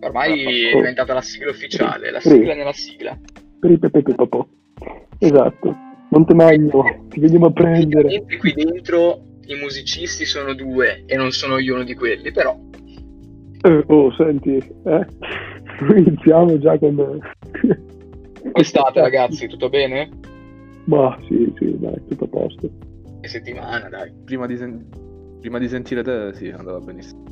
Ormai è Oh. diventata la sigla ufficiale, la sigla nella sigla. Esatto. Montemagno, ti veniamo a prendere. Qui dentro i musicisti sono due e non sono io uno di quelli, però Eh, oh, senti, eh? Iniziamo già con... come state ragazzi? Tutto bene? Ma sì, sì, dai, tutto a posto. Che settimana, dai. Prima di, sen- prima di sentire te, sì, andava benissimo.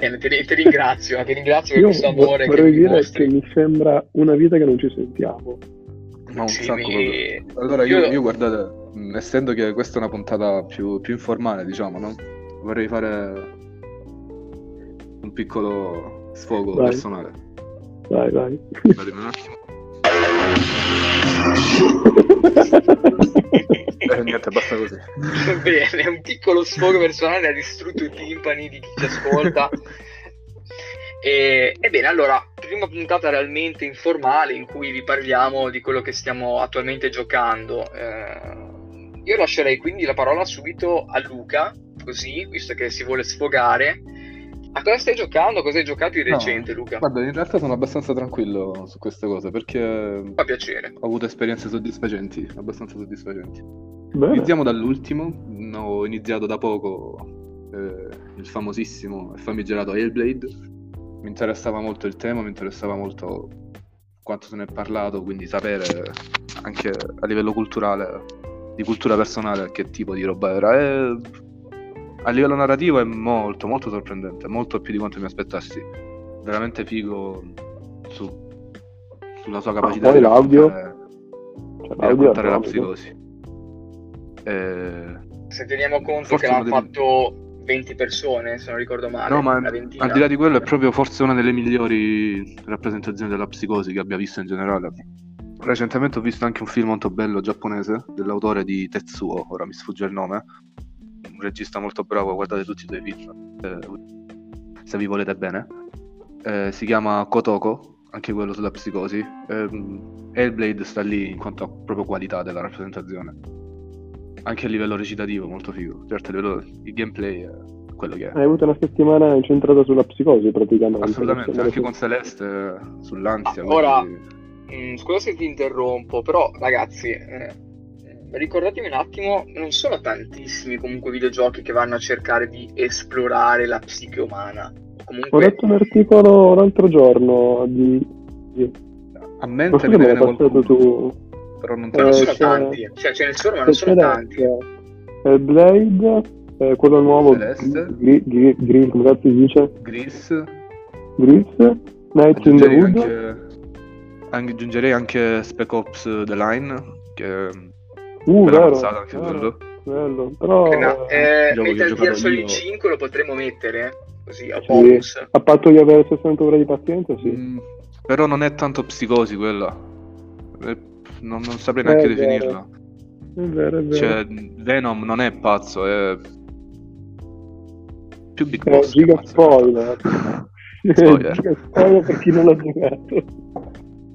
Bene, ti, ti ringrazio, ti ringrazio per Io questo amore che vorrei mi dire dimostri. che mi sembra una vita che non ci sentiamo. Ma un Sì, sacco mi-. Allora io, io- io, guardate, essendo che questa è una puntata più, più informale, diciamo, no? Vorrei fare un piccolo sfogo Vai. personale. Vai, vai. Datemi un attimo. Eh, niente, basta così. Bene, un piccolo sfogo personale ha distrutto i timpani di chi ci ascolta. E, ebbene, allora, prima puntata realmente informale in cui vi parliamo di quello che stiamo attualmente giocando. Eh, io lascerei quindi la parola subito a Luca, così, visto che si vuole sfogare. A cosa stai giocando? Cosa hai giocato di No, recente, Luca? Guarda, in realtà sono abbastanza tranquillo su queste cose perché Fa piacere. ho avuto esperienze soddisfacenti, abbastanza soddisfacenti. Bene. Iniziamo dall'ultimo, ho iniziato da poco eh, il famosissimo e famigerato Hellblade. Mi interessava molto il tema, mi interessava molto quanto se ne è parlato, quindi sapere anche a livello culturale, di cultura personale, che tipo di roba era. E a livello narrativo è molto, molto sorprendente, molto più di quanto mi aspettassi. Veramente figo su- sulla sua capacità poi di l'audio? Cioè, di l'audio è raccontare la psicosi. Eh, Se teniamo conto che l'hanno fatto 20 persone, se non ricordo male. No, ma al di là di quello è proprio forse una delle migliori rappresentazioni della psicosi che abbia visto in generale. Recentemente ho visto anche un film molto bello giapponese dell'autore di Tetsuo, ora mi sfugge il nome, regista molto bravo, guardate tutti i suoi film, eh, se vi volete bene. Eh, si chiama Kotoko, anche quello sulla psicosi. Ehm, Hellblade sta lì in quanto a proprio qualità della rappresentazione. Anche a livello recitativo, molto figo. Certo, a livello il gameplay è quello che è. Hai avuto una settimana incentrata sulla psicosi praticamente. Assolutamente, anche che- con Celeste eh, sull'ansia. Ah, ora- quindi- Mm, scusa se ti interrompo, però ragazzi, eh, ricordatemi un attimo, non sono tantissimi comunque videogiochi che vanno a cercare di esplorare la psiche umana. Ho Comunque, letto un articolo l'altro giorno di... di- A mente me ne qualcuno, tu. però non ma non eh, sono c'è- tanti, cioè ce ne sono ma non sono tanti. Eh, Blade, eh, quello nuovo, Celeste. Gri- Gri- Gri- come cazzo si dice? Gris. Gris, Night in the Wood. anche, aggiungerei anche Spec Ops The Line, che Uh, bella vero, anche vero, quello. bello. Però Eh, ma, eh, Metal Gear Solid io. 5 lo potremmo mettere così a Sì. bonus. a patto di avere 60 ore di pazienza, sì. Mm, però non è tanto psicosi quella. Eh, Non, non saprei neanche Eh, è vero. definirla. È vero, è vero. Cioè, Venom non è pazzo, è più Big Eh, Boss. che giga spoiler. Spoiler. giga spoiler per chi non l'ha giocato.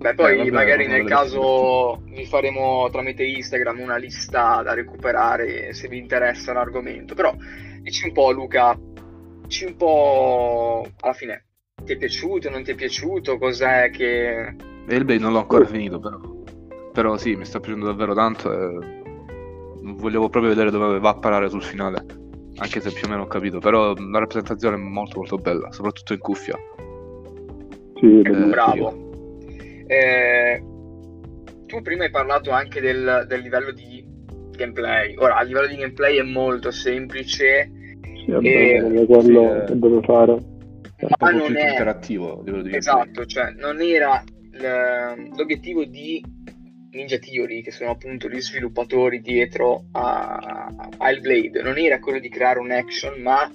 Beh, poi Eh, vabbè, magari nel caso vi faremo tramite Instagram una lista da recuperare se vi interessa l'argomento. Però dici un po', Luca, dici un po' alla fine. Ti è piaciuto, non ti è piaciuto? Cos'è che. Hellblade non l'ho ancora finito, però. Però sì, mi sta piacendo davvero tanto e volevo proprio vedere dove va a parare sul finale. Anche se più o meno ho capito, però la rappresentazione è molto molto bella, soprattutto in cuffia. Sì, Eh. Bravo. Eh, tu prima hai parlato anche del, del livello di gameplay. Ora, a livello di gameplay è molto semplice, Sì, è Eh, bello, quello sì, eh. che deve fare. È ma proprio non più è. interattivo. Esatto, cioè non era l'obiettivo di Ninja Theory, che sono appunto gli sviluppatori dietro a, a Hellblade, non era quello di creare un action, ma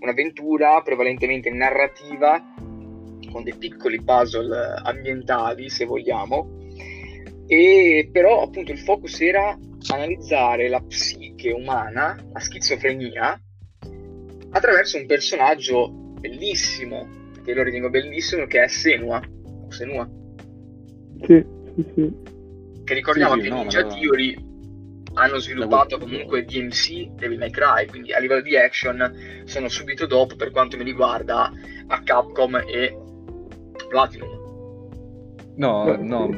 un'avventura prevalentemente narrativa con dei piccoli puzzle ambientali, se vogliamo. E però appunto il focus era analizzare la psiche umana, la schizofrenia, attraverso un personaggio bellissimo, che lo ritengo bellissimo, che è Senua, o Senua, Sì, sì, sì. che ricordiamo Sì, sì, che no, Ninja ma- Theory hanno sviluppato comunque DMC Devil May Cry, quindi a livello di action sono subito dopo per quanto mi riguarda a Capcom e Platinum. No, no,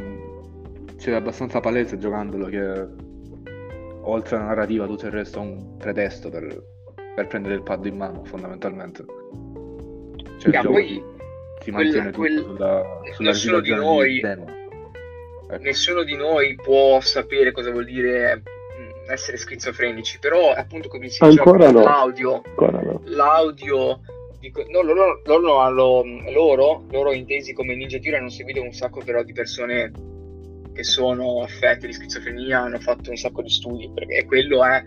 c'è abbastanza palese giocandolo che oltre alla narrativa tutto il resto è un pretesto per, per prendere il pad in mano fondamentalmente. Cioè, Yeah, poi si quel- mantiene tutto quel- sulla, sulla nessuno di noi- demo. Ecco. nessuno di noi può sapere cosa vuol dire mh, essere schizofrenici, però appunto come si diceva no. l'audio, no. l'audio di que- no, loro, loro, loro, loro intesi come Ninja Theory hanno seguito un sacco però di persone che sono affette di schizofrenia, hanno fatto un sacco di studi, perché quello è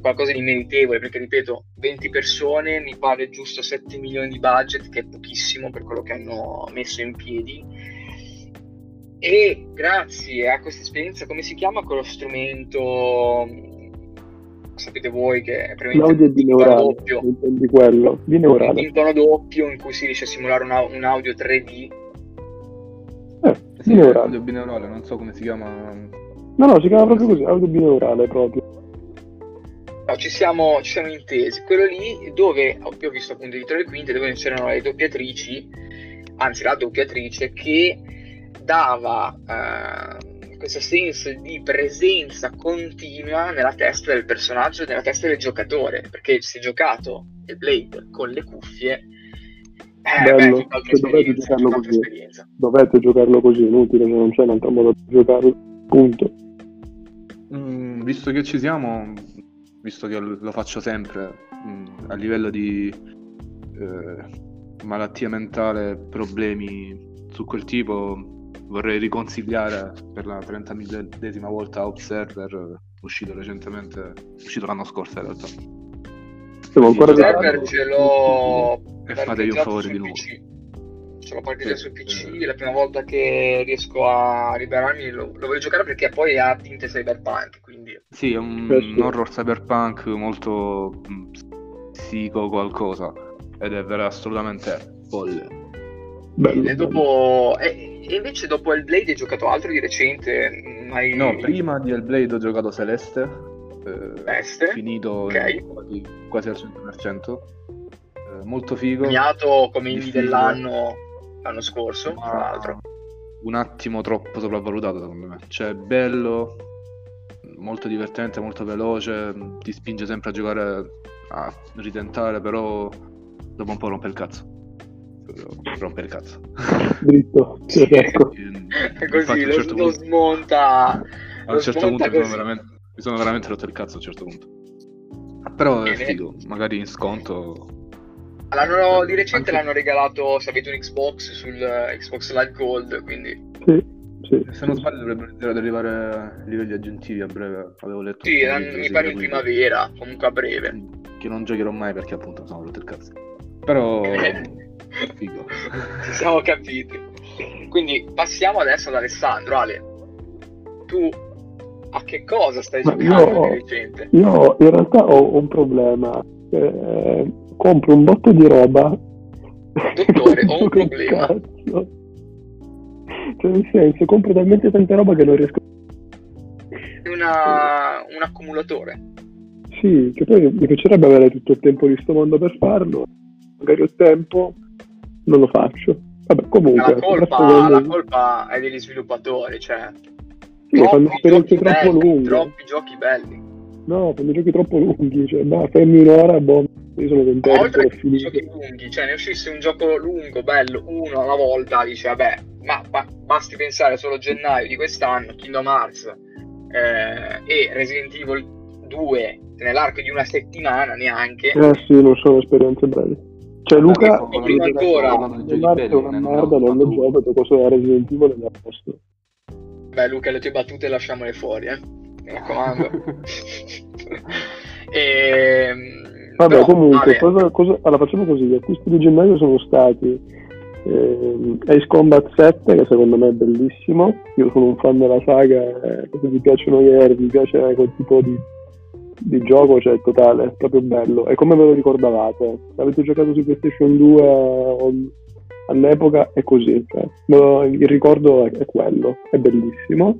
qualcosa di meritevole, perché ripeto, 20 persone, mi pare giusto 7 milioni di budget, che è pochissimo per quello che hanno messo in piedi. E grazie a questa esperienza, come si chiama quello strumento? Sapete voi che è L'audio praticamente bineurale, doppio intendi quello, un bineurale. intono doppio in cui si riesce a simulare un, au- un audio 3D. Eh, Sì, bineurale. audio bineurale, non so come si chiama. No, no, si chiama proprio così, audio bineurale proprio. No, ci, siamo, ci siamo intesi. Quello lì dove ho ho visto appunto dietro le quinte dove c'erano le doppiatrici, anzi la doppiatrice che dava eh, questo senso di presenza continua nella testa del personaggio e nella testa del giocatore, perché si è giocato il Blade con le cuffie. Eh, Bello, beh, se dovete giocarlo così. esperienza. Dovete giocarlo così, inutile, se non c'è un altro modo di giocarlo. Punto. Mm, visto che ci siamo, visto che lo lo faccio sempre, mm, a livello di eh, malattia mentale, problemi su quel tipo, vorrei riconsigliare per la 30.000esima volta Observer, uscito recentemente, uscito l'anno scorso in realtà. Siamo ancora Sì, Server giocato. ce l'ho E fatevi un favore di nuovo. PC. Ce l'ho parcheggiato Sì, sul PC, eh. la prima volta che riesco a liberarmi lo, lo voglio giocare perché poi ha tinte cyberpunk, quindi Sì, è un sì. horror cyberpunk molto mm, psico qualcosa ed è vera assolutamente folle. Bello. e dopo e, e invece dopo il Blade hai giocato altro di recente? Mai No, prima di Hellblade ho giocato Celeste, eh, Celeste, finito ok. in quasi, quasi al 100%, eh, molto figo, premiato come indie dell'anno l'anno scorso, tra ma l'altro. un attimo troppo sopravvalutato secondo me. Cioè, bello, molto divertente, molto veloce, ti spinge sempre a giocare, a ritentare, però dopo un po' rompe il cazzo. Proprio Rompe il cazzo. Dritto, sì, ecco. È così, lo, certo lo punto- smonta. a un certo punto mi sono, mi sono veramente rotto il cazzo a un certo punto. Però è figo, magari in sconto. L'hanno, di recente Anche- l'hanno regalato, se avete un Xbox, sul eh, Xbox Live Gold, quindi Sì, sì. Se non sbaglio dovrebbero arrivare a livelli aggiuntivi a breve. Avevo letto sì, video, mi pare in primavera, comunque a breve. Che non giocherò mai perché appunto sono rotto il cazzo. Però figo. Ci siamo capiti. Quindi passiamo adesso ad Alessandro. Ale, tu a che cosa stai Ma giocando io- di recente? Io in realtà ho un problema. Eh, compro un botto di roba. Dottore, ho un Che problema. cazzo? Cioè, nel senso, compro talmente tanta roba che non riesco. Una, un accumulatore. Sì, che poi mi piacerebbe avere tutto il tempo di sto mondo per farlo. Magari ho tempo, non lo faccio. Vabbè, comunque. la colpa, la colpa è degli sviluppatori, cioè Sì, fanno troppi esperienze giochi troppo belli, lunghe. troppi giochi belli. No, fanno giochi troppo lunghi. Cioè, bah, fermi un'ora, boh, io sono contento, oltre che finito. giochi lunghi, cioè ne uscisse un gioco lungo, bello, uno alla volta, dice vabbè, ma, ma basti pensare solo a gennaio di quest'anno, Kingdom Hearts eh, e Resident Evil 2 nell'arco di una settimana neanche. Eh sì, non sono esperienze brevi. Cioè, Luca, prima ancora, Marte una merda, non lo gioco, e gioco solo a Resident Evil e a posto. Beh Luca, le tue battute lasciamole fuori, eh. Mi raccomando. Ehm, Vabbè, però, comunque, vabbè, cosa, cosa- allora facciamo così: gli acquisti di gennaio sono stati ehm, Ace Combat 7, che secondo me è bellissimo. Io sono un fan della saga, eh, se vi piacciono gli aerei, vi piace quel tipo di, di gioco, cioè totale, è proprio bello. E come ve lo ricordavate? Se avete giocato su PlayStation 2 o- all'epoca è così, cioè, il ricordo è, quello, è bellissimo.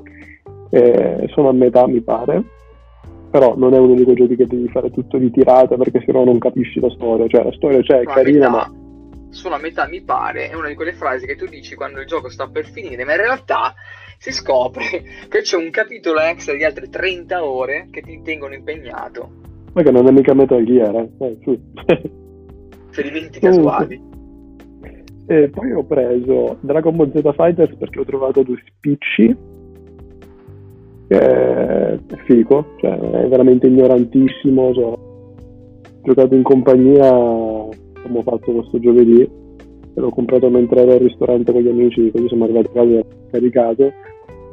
Eh, sono a metà, mi pare. però non è uno di quei giochi che devi fare tutto di tirata perché sennò non capisci la storia, cioè la storia c'è, è carina, metà- ma Sulla metà mi pare è una di quelle frasi che tu dici quando il gioco sta per finire, ma in realtà si scopre che c'è un capitolo extra di altre 30 ore che ti tengono impegnato. ma che non è mica Metal Gear, eh. Eh, su. Ferimenti casuali. E poi ho preso Dragon Ball Z Fighters perché ho trovato due spicci. Che è figo, cioè è veramente ignorantissimo. cioè, ho giocato in compagnia, abbiamo fatto questo giovedì. L'ho comprato mentre ero al ristorante con gli amici, così siamo arrivati a casa caricato.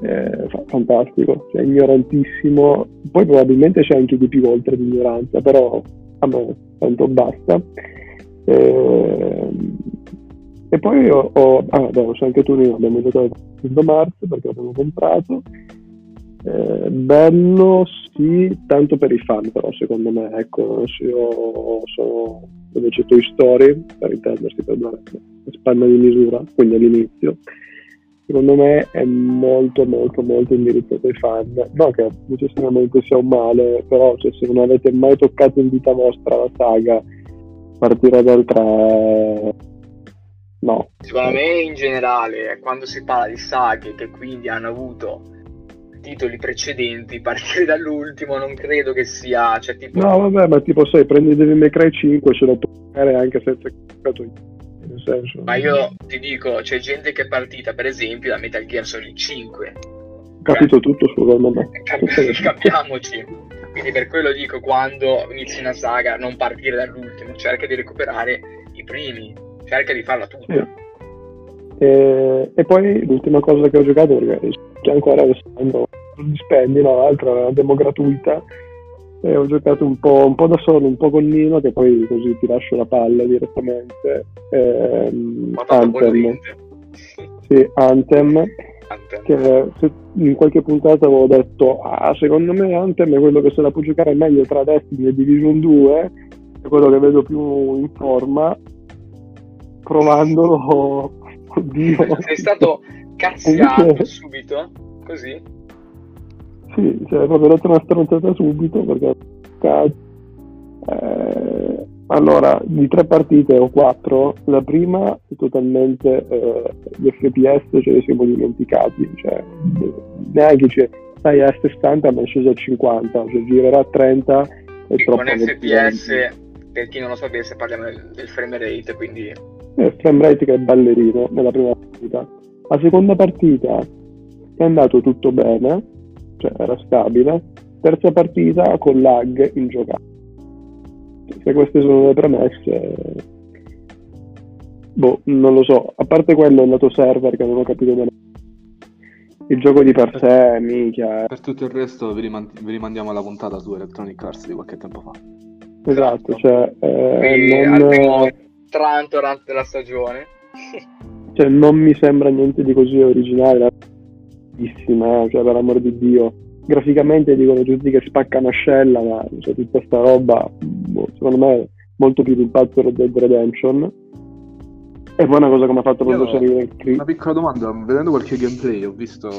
Eh, fa- fantastico, cioè ignorantissimo. Poi probabilmente c'è anche di più oltre di ignoranza, però a me tanto basta. Ehm, E poi ho, ho ah, beh, c'è anche tu, abbiamo giocato Kingdom Hearts perché l'avevo comprato. Eh, bello sì, tanto per i fan però secondo me, ecco, io sono dove c'è Toy Story, per intendersi per dare una spanna di misura, quindi all'inizio, secondo me è molto molto molto indirizzato ai fan, no che necessariamente sia un male, però cioè, se non avete mai toccato in vita vostra la saga, partire dal 3 no, Secondo me in generale, quando si parla di saghe che quindi hanno avuto titoli precedenti, partire dall'ultimo non credo che sia, cioè tipo... No, vabbè, ma tipo, sai, prendi Devil May Cry 5 ce lo puoi fare anche senza giocato io. Nel senso, Ma io ti dico, c'è gente che è partita per esempio da Metal Gear Solid 5, ho capito tutto. Cap- capiamoci. Quindi per quello dico, quando inizi una saga non partire dall'ultimo, cerca di recuperare i primi, cerca di farla tutta. Sì. E, e poi l'ultima cosa che ho giocato, c'è ancora restando dispendi, no, l'altra era una demo gratuita, e ho giocato un po', un po' da solo, un po' con Nino, che poi così ti lascio la palla direttamente. Ehm, Anthem, sì, Anthem. Anthem. che in qualche puntata avevo detto ah secondo me Anthem è quello che se la può giocare meglio tra Destiny e Division 2 è quello che vedo più in forma provandolo oddio Sei stato cazziato subito, così? Sì cioè proprio detto una stronzata subito perché. Eh, allora di tre partite o quattro la prima è totalmente eh, gli FPS ce li siamo dimenticati cioè neanche c'è stai a 60 ma è sceso a 50 cioè girerà a 30 è E troppo con FPS, per chi non lo sapesse, parliamo del, del frame rate, quindi eh, frame rate che è ballerino nella prima partita la seconda partita è andato tutto bene cioè era stabile terza partita con lag ingiocabile se queste sono le premesse boh non lo so a parte quello è andato server che non ho capito bene il gioco di per sé minchia eh. Per tutto il resto vi, riman- vi rimandiamo alla puntata su Electronic Arts di qualche tempo fa. esatto cioè, eh, non, Trantorant della stagione. cioè, non mi sembra niente di così originale bellissima eh, cioè per l'amor di Dio. Graficamente dicono tutti che spacca mascella ma cioè, tutta sta roba boh, secondo me è molto più d'impatto Red Dead Redemption. E poi una cosa che mi ha fatto proprio Io- salire il Una piccola domanda, vedendo qualche gameplay ho visto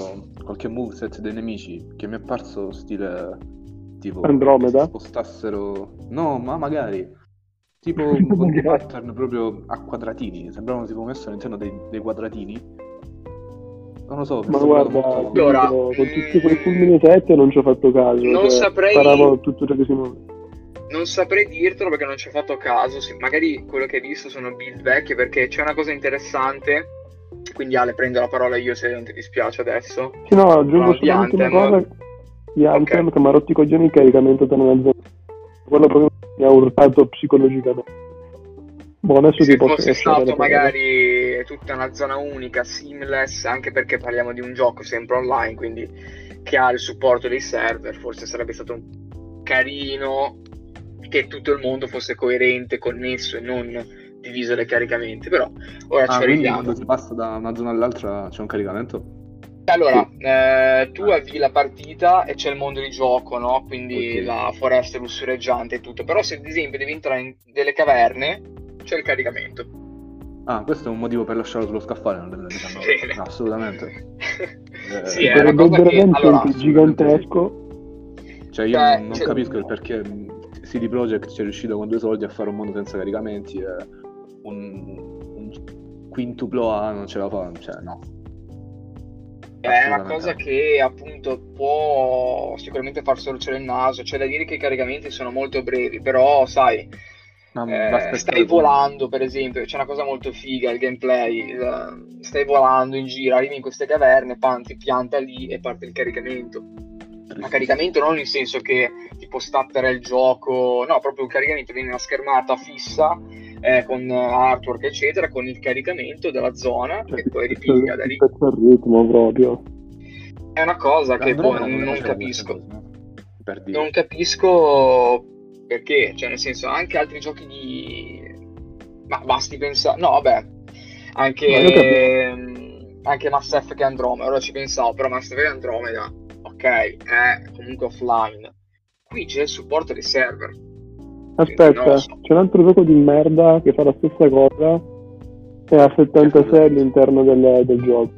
qualche moveset dei nemici che mi è parso stile tipo Andromeda? spostassero no ma magari tipo dei pattern proprio a quadratini sembravano tipo messo all'interno dei, dei quadratini non lo so ma guarda molto- Allora, con tutti mm, quei fulmini 7 non ci ho fatto caso non cioè, saprei- sparavo tutto ciò che si muove Non saprei dirtelo perché non ci ho fatto caso. sì, magari quello che hai visto sono build vecchie perché c'è una cosa interessante. Quindi Ale, prendo la parola io se non ti dispiace adesso. Sì, no, aggiungo No, di solamente una Anthem. cosa di Anthem Ok. che mi ha rotto i coglioni il caricamento da una zona. Quello proprio mi ha urtato psicologicamente. Boh, adesso Se ti fosse stato magari tutta una zona unica, seamless, anche perché parliamo di un gioco sempre online, quindi che ha il supporto dei server, forse sarebbe stato carino che tutto il mondo fosse coerente, connesso e non diviso dai caricamenti. Però ora ah ci arriviamo. quando si passa da una zona all'altra c'è un caricamento Allora, eh, tu avvii la partita e c'è il mondo di gioco, no? Quindi Ok. la foresta lussureggiante e tutto. Però se ad esempio devi entrare in delle caverne, c'è il caricamento. ah questo è un motivo per lasciarlo sullo scaffale 2019 Bene. No, assolutamente Eh, sì, è una cosa che... Allora, gigantesco. Cioè io Beh, non, non capisco il perché CD Projekt sia riuscito con due soldi a fare un mondo senza caricamenti e un, un quintuplo A non ce la fa, cioè no. È una cosa che appunto può sicuramente far sorgere il naso, c'è da dire che i caricamenti sono molto brevi, però sai, eh, stai volando per esempio, c'è una cosa molto figa, il gameplay, il, stai volando in giro, arrivi in queste caverne, pan, ti pianta lì e parte il caricamento. Ma caricamento non nel senso che tipo stattera il gioco, no, proprio il caricamento viene una schermata fissa eh, con artwork eccetera, con il caricamento della zona cioè, e poi ripiglia da lì. Il ritmo proprio. È una cosa che poi non, non capisco. Non capisco perché, cioè nel senso anche altri giochi di... Ma basti pensare... No, vabbè, anche, anche Mass Effect Andromeda, ora ci pensavo, però Mass Effect Andromeda, ok, è comunque offline. Qui c'è il supporto dei server. Aspetta, so. c'è un altro gioco di merda che fa la stessa cosa e ha 76 all'interno del, del gioco.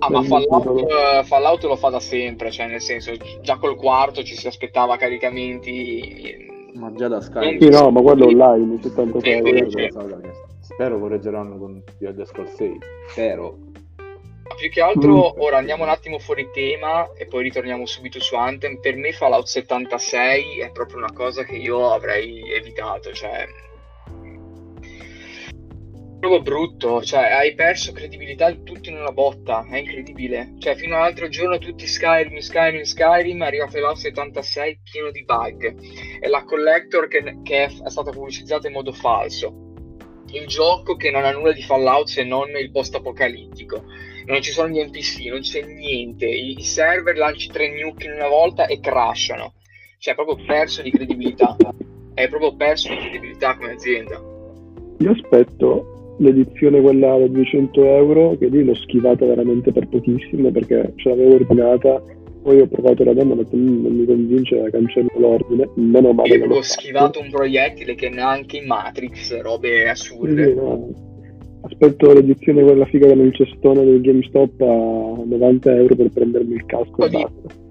Ah, ma Fallout, Fallout, lo fa da sempre, cioè nel senso, già col quarto ci si aspettava caricamenti ma già da Sky. Sì, no, ma quello online, 76 euro. Spero correggeranno con Scrolls 6. Spero. Ma più che altro, mm. ora andiamo un attimo fuori tema e poi ritorniamo subito su Anthem. Per me Fallout 76 è proprio una cosa che io avrei evitato, cioè proprio brutto, cioè hai perso credibilità tutto in una botta, è incredibile. Cioè fino all'altro giorno tutti Skyrim, Skyrim, Skyrim, arriva Fallout 76 pieno di bug. È la collector che, che è, stata pubblicizzata in modo falso. Il gioco che non ha nulla di Fallout se non il post apocalittico. Non ci sono gli NPC, non c'è niente. I server lanci tre nuke in una volta e crashano. Cioè, è proprio perso di credibilità. È proprio perso di credibilità come azienda. Io aspetto l'edizione quella da 200 euro, che lì l'ho schivata veramente per pochissimo perché ce l'avevo ordinata. Poi ho provato la demo, ma non mi convince, cancello l'ordine. Meno male. Io ho schivato un proiettile che neanche in Matrix, robe assurde. Sì, no. Aspetto l'edizione quella figa del cestone del GameStop a 90 euro per prendermi il casco e basta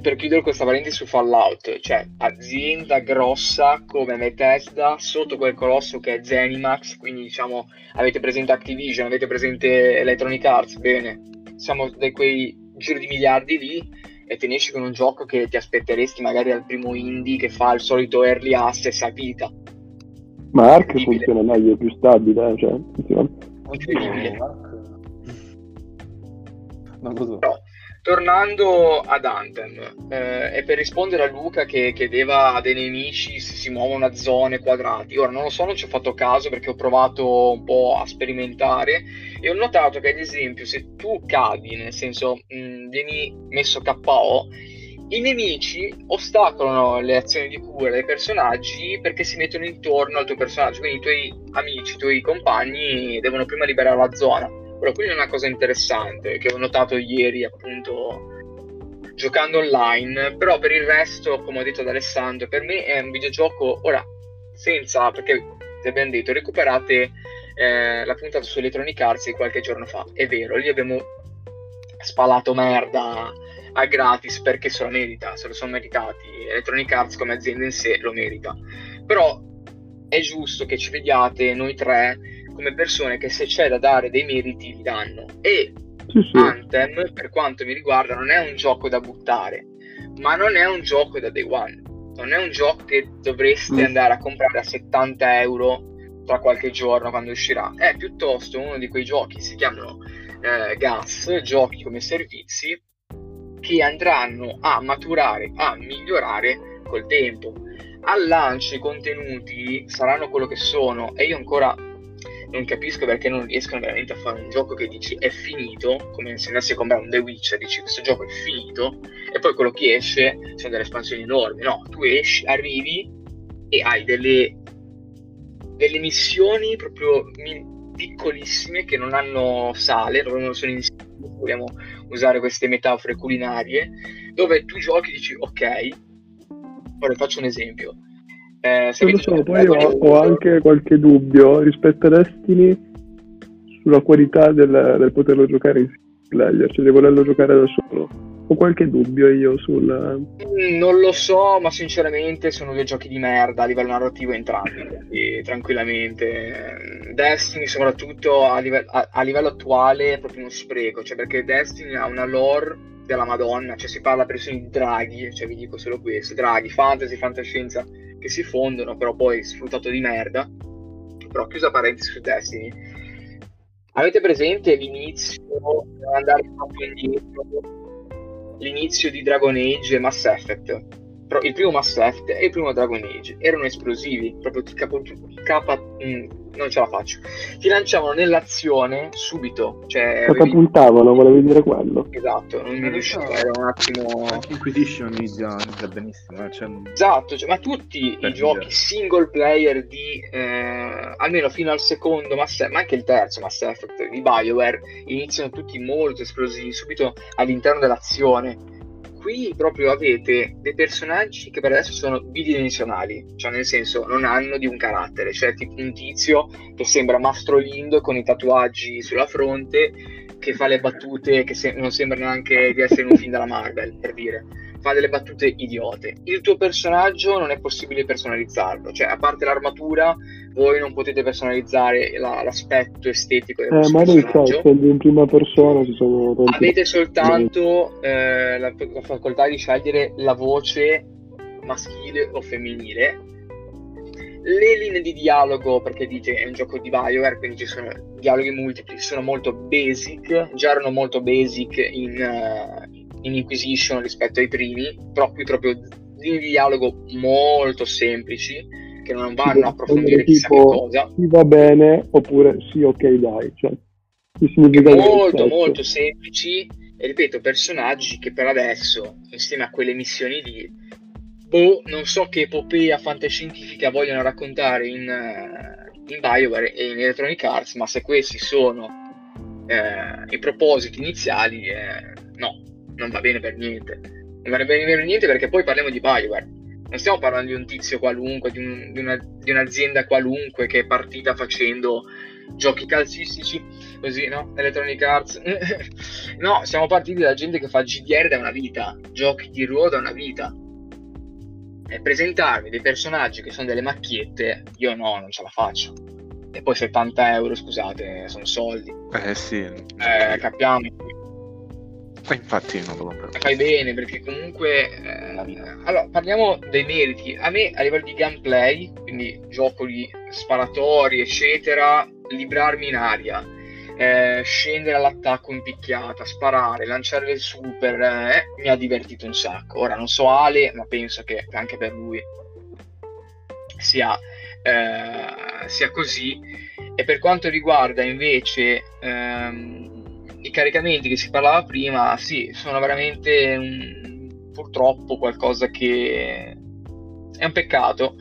per chiudere questa parentesi su Fallout, cioè azienda grossa come Bethesda sotto quel colosso che è Zenimax, quindi diciamo avete presente Activision, avete presente Electronic Arts, bene, siamo da quei giro di miliardi lì e te ne esci con un gioco che ti aspetteresti magari al primo indie che fa il solito early access a vita. Ma Ark funziona meglio, è più stabile, eh, cioè, funziona. Non lo so. Però, Tornando ad Anthem, eh, e per rispondere a Luca che chiedeva dei nemici se si muovono a zone, quadrati, ora non lo so, non ci ho fatto caso perché ho provato un po' a sperimentare e ho notato che ad esempio se tu cadi, nel senso mh, mm, vieni messo KO, i nemici ostacolano le azioni di cura dei personaggi perché si mettono intorno al tuo personaggio, quindi i tuoi amici, i tuoi compagni devono prima liberare la zona però quindi è una cosa interessante che ho notato ieri appunto giocando online, però per il resto, come ho detto ad Alessandro, per me è un videogioco, ora, senza, perché ti abbiamo detto, recuperate eh, la puntata su Electronic Arts qualche giorno fa, è vero, lì abbiamo spalato merda a gratis perché se lo merita, se lo sono meritati, Electronic Arts come azienda in sé lo merita, però è giusto che ci vediate noi tre come persone che se c'è da dare dei meriti li danno. E sì, sì. Anthem, per quanto mi riguarda, non è un gioco da buttare, ma non è un gioco da day one. Non è un gioco che dovreste mm. andare a comprare a 70 euro tra qualche giorno quando uscirà. È piuttosto uno di quei giochi, si chiamano eh, gas, giochi come servizi, che andranno a maturare, a migliorare col tempo. Al lancio i contenuti saranno quello che sono e io ancora non capisco perché non riescono veramente a fare un gioco che dici è finito, come se andassi a comprare un The Witcher, dici questo gioco è finito, e poi quello che esce sono delle espansioni enormi. No, tu esci, arrivi e hai delle, delle missioni proprio piccolissime che non hanno sale, non sono in vogliamo usare queste metafore culinarie, dove tu giochi e dici ok, ora faccio un esempio eh, non lo so, poi ho, ho, anche qualche dubbio rispetto a Destiny sulla qualità del, del poterlo giocare in player, cioè di volerlo giocare da solo. ho qualche dubbio io sul... Mm, non lo so, ma sinceramente sono due giochi di merda a livello narrativo entrambi, quindi tranquillamente. Destiny soprattutto a, live- a-, a livello attuale è proprio uno spreco, cioè perché Destiny ha una lore della Madonna, cioè si parla per di draghi, cioè vi dico solo questo, draghi, fantasy, fantascienza che si fondono, però poi sfruttato di merda. Però chiusa parentesi su Destiny. Avete presente l'inizio, andare proprio indietro, l'inizio di Dragon Age e Mass Effect? il primo Mass Effect e il primo Dragon Age erano esplosivi, proprio ti capo, capa, mm, non ce la faccio. Ti lanciavano nell'azione subito. Cioè, Catapultavano, avevi... volevi dire quello. Esatto, non mi riuscivo, era un attimo... Anche Inquisition inizia, inizia benissimo. Eh? Cioè... Esatto, cioè, ma tutti i giochi single player di, eh, almeno fino al secondo Mass Effect, ma anche il terzo Mass Effect di BioWare, iniziano tutti molto esplosivi, subito all'interno dell'azione qui proprio avete dei personaggi che per adesso sono bidimensionali, cioè nel senso non hanno di un carattere, cioè tipo un tizio che sembra Mastro Lindo con i tatuaggi sulla fronte, che fa le battute che se- non sembrano neanche di essere un film della Marvel, per dire fa delle battute idiote. Il tuo personaggio non è possibile personalizzarlo, cioè a parte l'armatura, voi non potete personalizzare la, l'aspetto estetico del eh, ma noi essendo in prima persona ci sono tanti... Avete soltanto eh, la, la facoltà di scegliere la voce maschile o femminile. Le linee di dialogo, perché dite è un gioco di Bioware, quindi ci sono dialoghi multipli, sono molto basic, già erano molto basic in, uh, in Inquisition rispetto ai primi, però qui proprio di dialogo molto semplici che non vanno a approfondire chissà che cosa. Sì, va bene, oppure sì, ok, dai. Cioè, molto, molto semplici e ripeto, personaggi che per adesso, insieme a quelle missioni lì, boh, non so che epopea fantascientifica vogliono raccontare in, in BioWare e in Electronic Arts, ma se questi sono eh, i propositi iniziali, eh, no, non va bene per niente. Non va bene per niente perché poi parliamo di Bioware. Non stiamo parlando di un tizio qualunque, di, un, di, una, di un'azienda qualunque che è partita facendo giochi calcistici, così, no? Electronic Arts. no, siamo partiti da gente che fa GDR da una vita, giochi di ruolo da una vita. E presentarmi dei personaggi che sono delle macchiette, io no, non ce la faccio. E poi 70 euro, scusate, sono soldi. Eh sì. Eh, capiamo infatti non lo compro. Fai bene perché comunque... Eh, allora, parliamo dei meriti. A me a livello di gameplay, quindi gioco di sparatori, eccetera, librarmi in aria, eh, scendere all'attacco in picchiata, sparare, lanciare il super, eh, mi ha divertito un sacco. Ora non so Ale, ma penso che anche per lui sia, eh, sia così. E per quanto riguarda invece... Ehm, i caricamenti che si parlava prima, sì, sono veramente un, purtroppo qualcosa che è un peccato.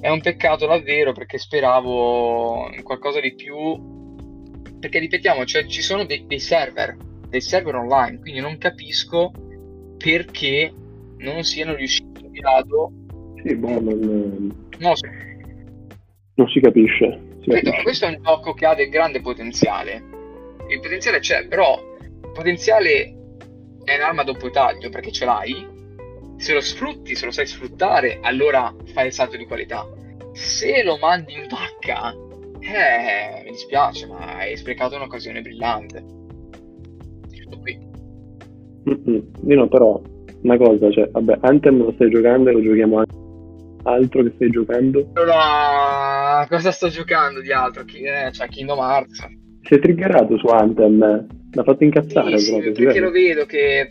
È un peccato davvero perché speravo in qualcosa di più. Perché ripetiamo, cioè, ci sono dei, dei server, dei server online, quindi non capisco perché non siano riusciti in grado. Sì, boh, non, no, non si capisce. Si Credo, questo è un gioco che ha del grande potenziale il potenziale c'è, però il potenziale è un'arma a doppio taglio perché ce l'hai. Se lo sfrutti, se lo sai sfruttare, allora fai il salto di qualità. Se lo mandi in vacca, eh, mi dispiace, ma hai sprecato un'occasione brillante. Tutto qui. Mm-hmm. Io no, però, una cosa, cioè, vabbè, Anthem lo stai giocando e lo giochiamo anche altro che stai giocando? Allora, cosa sto giocando di altro? Eh, cioè Kingdom Hearts si è triggerato su Anthem, l'ha fatto incazzare sì, proprio. Sì, perché lo vedo che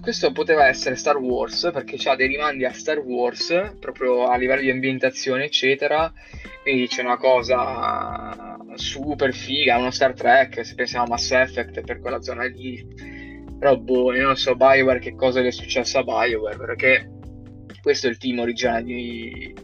questo poteva essere Star Wars perché ha dei rimandi a Star Wars proprio a livello di ambientazione eccetera quindi c'è una cosa super figa uno Star Trek se pensiamo a Mass Effect per quella zona lì però boh io non so Bioware che cosa gli è successo a Bioware perché questo è il team originale di,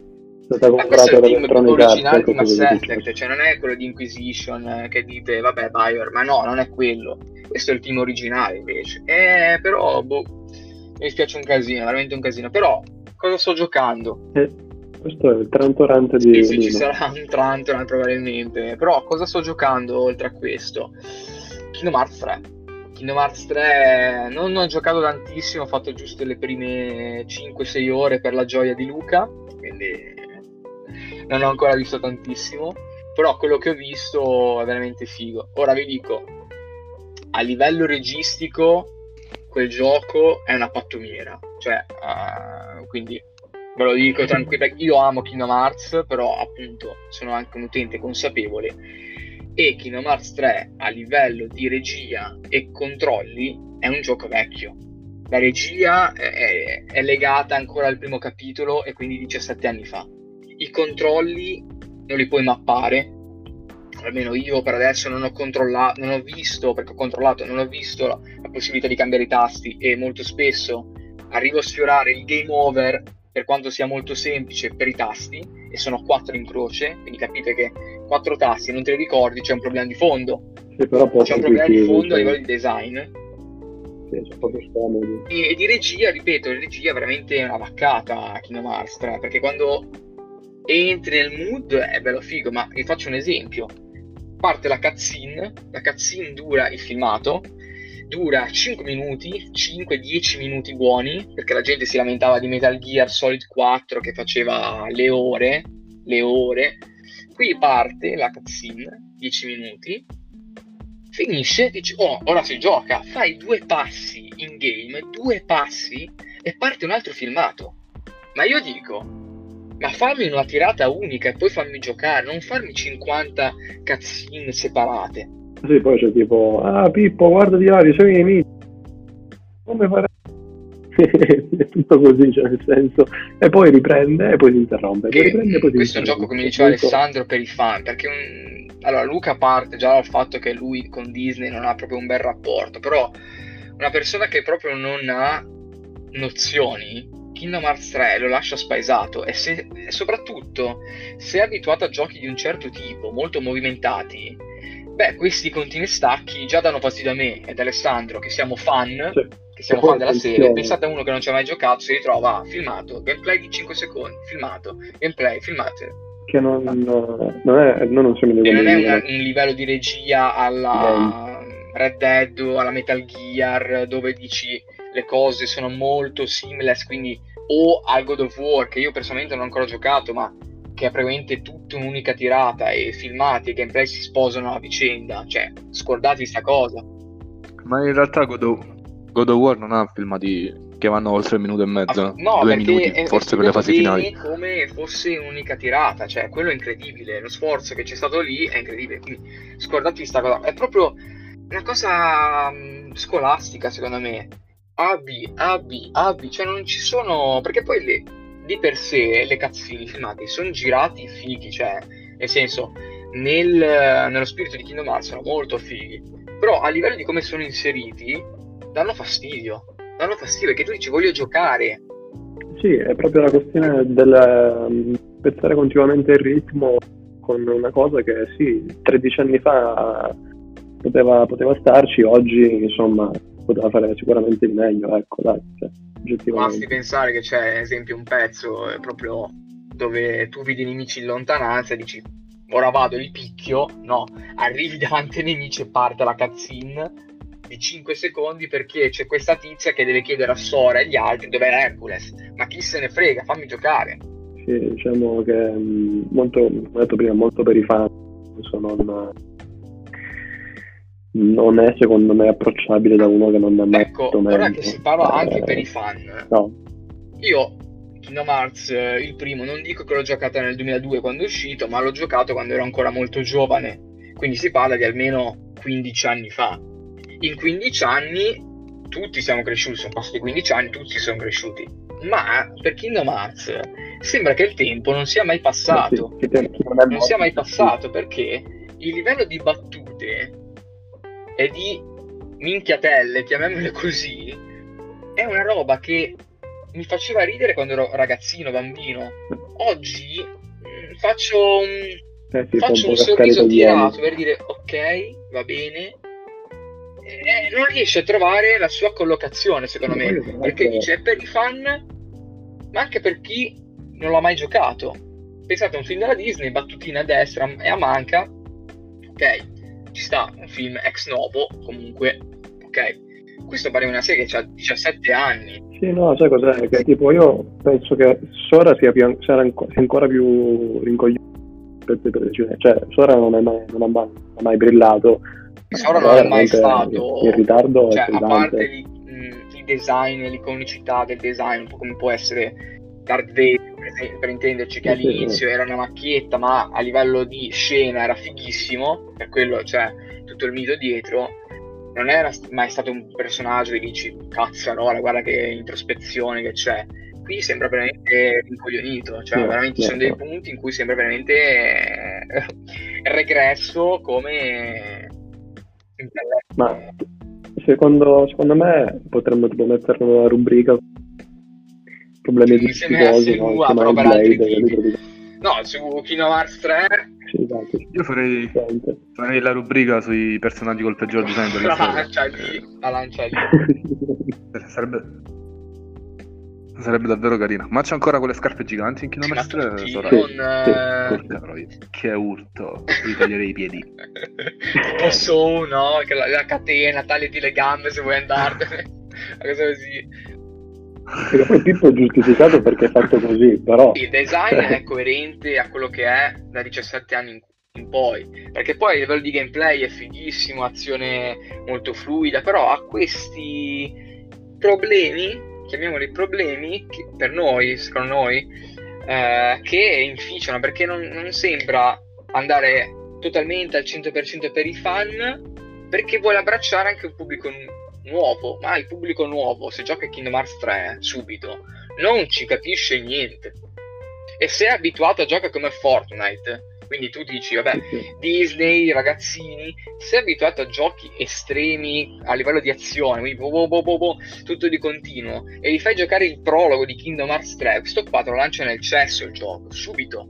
stata comprata da Electronic originale di Mass Effect, cioè non è quello di Inquisition eh, che dite vabbè Bioware, ma no, non è quello. Questo è il team originale invece. Eh, però boh, mi dispiace un casino, veramente un casino. Però cosa sto giocando? Eh, questo è il Trantorante di sì, sì, ci sarà un Trantorant probabilmente. Però cosa sto giocando oltre a questo? Kingdom Hearts 3. Kingdom Hearts 3 non, non ho giocato tantissimo, ho fatto giusto le prime 5-6 ore per la gioia di Luca, quindi non ho ancora visto tantissimo, però quello che ho visto è veramente figo. Ora vi dico, a livello registico quel gioco è una pattumiera, cioè, uh, quindi ve lo dico tranquillo, io amo Kingdom Hearts, però appunto sono anche un utente consapevole e Kingdom Hearts 3 a livello di regia e controlli è un gioco vecchio. La regia è, è legata ancora al primo capitolo e quindi 17 anni fa. I controlli non li puoi mappare, almeno io per adesso non ho controllato, non ho visto, perché ho controllato, non ho visto la, la possibilità di cambiare i tasti e molto spesso arrivo a sfiorare il game over per quanto sia molto semplice per i tasti e sono quattro in croce, quindi capite che quattro tasti non te li ricordi, c'è un problema di fondo. Sì, però c'è un problema di fondo a livello di design. Sì. E, e di regia, ripeto, la regia è veramente una vaccata a Kingdom Hearts 3, perché quando entri nel mood è bello figo, ma vi faccio un esempio. Parte la cutscene, la cutscene dura il filmato, dura 5 minuti, 5-10 minuti buoni, perché la gente si lamentava di Metal Gear Solid 4 che faceva le ore, le ore. Qui parte la cutscene, 10 minuti, finisce, dici, oh, ora si gioca, fai due passi in game, due passi e parte un altro filmato. Ma io dico, ma fammi una tirata unica e poi fammi giocare, non farmi 50 cutscene separate. Sì, poi c'è tipo, ah Pippo, guarda di là, sono i nemici. Come fare? è tutto così, cioè nel senso, e poi riprende e poi si interrompe. Che, riprende, poi questo è un gioco, come diceva Alessandro, per i fan, perché un... allora Luca parte già dal fatto che lui con Disney non ha proprio un bel rapporto, però una persona che proprio non ha nozioni, Kingdom Hearts 3 lo lascia spaesato e, se, e soprattutto se è abituato a giochi di un certo tipo, molto movimentati, Beh, questi continui stacchi già danno fastidio a me ed Alessandro, che siamo fan, sì. che siamo fan della serie. Pensate a uno che non ci ha mai giocato, si ritrova filmato, gameplay di 5 secondi, filmato, gameplay, filmato. Che non, non è, non, siamo non è un, un, livello di regia alla Red Dead o alla Metal Gear, dove dici le cose sono molto seamless, quindi o al God of War, che io personalmente non ho ancora giocato, ma che è praticamente tutta un'unica tirata e filmati e gameplay si sposano a vicenda, cioè scordati sta cosa. Ma in realtà God of, God of War non ha filmati che vanno oltre un minuto e mezzo, ah, no, due minuti, è, forse per le fasi finali. come fosse un'unica tirata, cioè quello è incredibile, lo sforzo che c'è stato lì è incredibile, quindi scordati sta cosa, è proprio una cosa mh, scolastica secondo me. A, B, A, B, A, B, cioè non ci sono, perché poi le, di per sé le cazzine filmati sono girati fighi, cioè, nel senso, nel, nello spirito di Kingdom Hearts sono molto fighi, però a livello di come sono inseriti danno fastidio, danno fastidio perché tu dici voglio giocare. Sì, è proprio la questione del spezzare continuamente il ritmo con una cosa che sì, 13 anni fa poteva, poteva starci, oggi insomma poteva fare sicuramente di meglio, ecco dai. Cioè Basti pensare che c'è, ad esempio, un pezzo eh, proprio dove tu vedi i nemici in lontananza e dici ora vado, li picchio, no, arrivi davanti ai nemici e parte la cutscene di 5 secondi perché c'è questa tizia che deve chiedere a Sora e gli altri dove è Hercules, ma chi se ne frega, fammi giocare. Sì, diciamo che mm, molto, come ho detto prima, molto per i fan, non, non è secondo me approcciabile da uno che non ha mai ecco, ora che si parla eh, anche per i fan no. io Kingdom Hearts eh, il primo non dico che l'ho giocato nel 2002 quando è uscito ma l'ho giocato quando ero ancora molto giovane. Quindi si parla di almeno 15 anni fa. In 15 anni tutti siamo cresciuti sono passati 15 anni tutti sono cresciuti. Ma per Kingdom Hearts sembra che il tempo non sia mai passato. Sì, non, non sia mai passato perché il livello di battute e di minchiatelle, chiamiamole così, è una roba che mi faceva ridere quando ero ragazzino, bambino. Oggi mm, faccio un, eh sì, faccio un, sorriso tirato per dire ok, va bene. E non riesce a trovare la sua collocazione, secondo me, perché dice è per i fan, ma anche per chi non l'ha mai giocato. Pensate a un film della Disney, battutina a destra e a manca, ok, ci sta un film ex novo, comunque, ok? Questo pare una serie che ha 17 anni. Sì, no, sai cos'è? Che tipo io penso che Sora sia, più, sia ancora più rincoglionito cioè Sora non è mai, non ha mai, non ha mai brillato. Sora non è mai stato in ritardo. Cioè, a parte il, il design, l'iconicità del design, un po' come può essere Darth Vader, per, intenderci, che all'inizio era una macchietta, ma a livello di scena era fighissimo, per quello c'è cioè, tutto il mito dietro. Non era mai stato un personaggio che dici cazzarola, guarda che introspezione che c'è. Qui sembra veramente rincoglionito, cioè no, veramente ci sono dei punti in cui sembra veramente eh, regresso come... Ma secondo, secondo me potremmo tipo mettere una rubrica problemi di psicosi, no? Insieme però per altri tipi. No, su Kingdom Hearts 3 sì, esatto. Io farei, farei, la rubrica sui personaggi col peggior design della la lancia lì, la lancia lì. sarebbe, sarebbe davvero carina. Ma c'è ancora quelle scarpe giganti in Kingdom Hearts 3? Sora? Con... Sì, che urto, mi toglierei i piedi. Posso uno, che la, la catena, tagliati le gambe se vuoi andartene. Una cosa così. Perché poi Pippo è giustificato perché è fatto così, però... Il design è coerente a quello che è da 17 anni in, in poi, perché poi a livello di gameplay è fighissimo, azione molto fluida, però ha questi problemi, chiamiamoli problemi, che per noi, secondo noi, eh, che inficiano, perché non, non sembra andare totalmente al 100% per i fan, perché vuole abbracciare anche un pubblico nuovo, ma il pubblico nuovo, se gioca Kingdom Hearts 3 subito, non ci capisce niente. E se è abituato a giocare come Fortnite, quindi tu dici, vabbè, Disney, ragazzini, sei abituato a giochi estremi a livello di azione, quindi bo, bo, bo, tutto di continuo, e gli fai giocare il prologo di Kingdom Hearts 3, questo qua te lo lancia nel cesso il gioco, subito.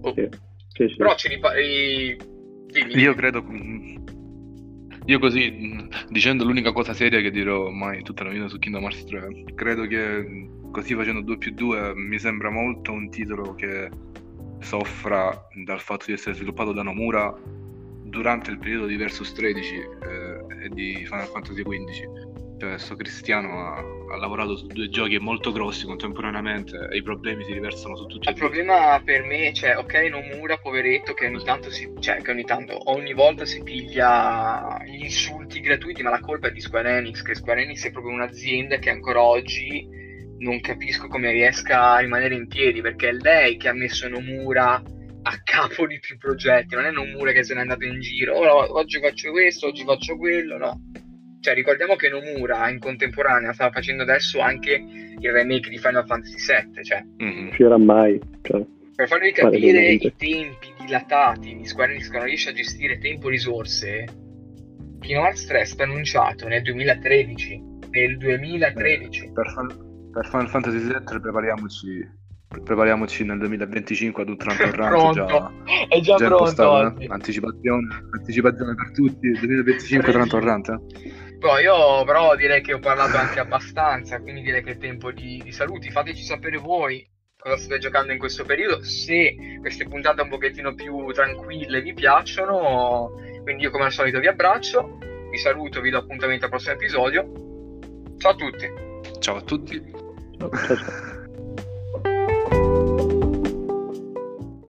Oh. Sì, sì, sì. Però ci ripari... Io credo io così, mm, dicendo l'unica cosa seria che dirò mai tutta la vita su Kingdom Hearts 3, credo che mm, così facendo 2 più 2 mi sembra molto un titolo che soffra dal fatto di essere sviluppato da Nomura durante il periodo di Versus 13 eh, e di Final Fantasy XV cioè, sto cristiano ha, ha, lavorato su due giochi molto grossi contemporaneamente e i problemi si riversano su tutti il problema per me cioè ok Nomura poveretto che ogni tanto si cioè che ogni tanto ogni volta si piglia gli insulti gratuiti ma la colpa è di Square Enix che Square Enix è proprio un'azienda che ancora oggi non capisco come riesca a rimanere in piedi perché è lei che ha messo Nomura a capo di più progetti non è Nomura che se n'è andato in giro oh, oggi faccio questo oggi faccio quello no cioè, ricordiamo che Nomura in contemporanea stava facendo adesso anche il remake di Final Fantasy VII. Cioè, mm-hmm. C'era mai. Cioè, per farvi capire i tempi dilatati di Square Enix che non riesce a gestire tempo e risorse, Kingdom Hearts 3 è stato annunciato nel 2013. Nel 2013. Eh, per, per Final Fantasy VII prepariamoci prepariamoci nel 2025 ad Ultra Torrante già, è già, già pronto eh? anticipazione, anticipazione per tutti 2025 Trent Poi io però direi che ho parlato anche abbastanza quindi direi che è tempo di, di saluti. Fateci sapere voi cosa state giocando in questo periodo se queste puntate un pochettino più tranquille vi piacciono. Quindi io come al solito vi abbraccio vi saluto vi do appuntamento al prossimo episodio. Ciao a tutti. Ciao a tutti. Ciao, ciao, ciao.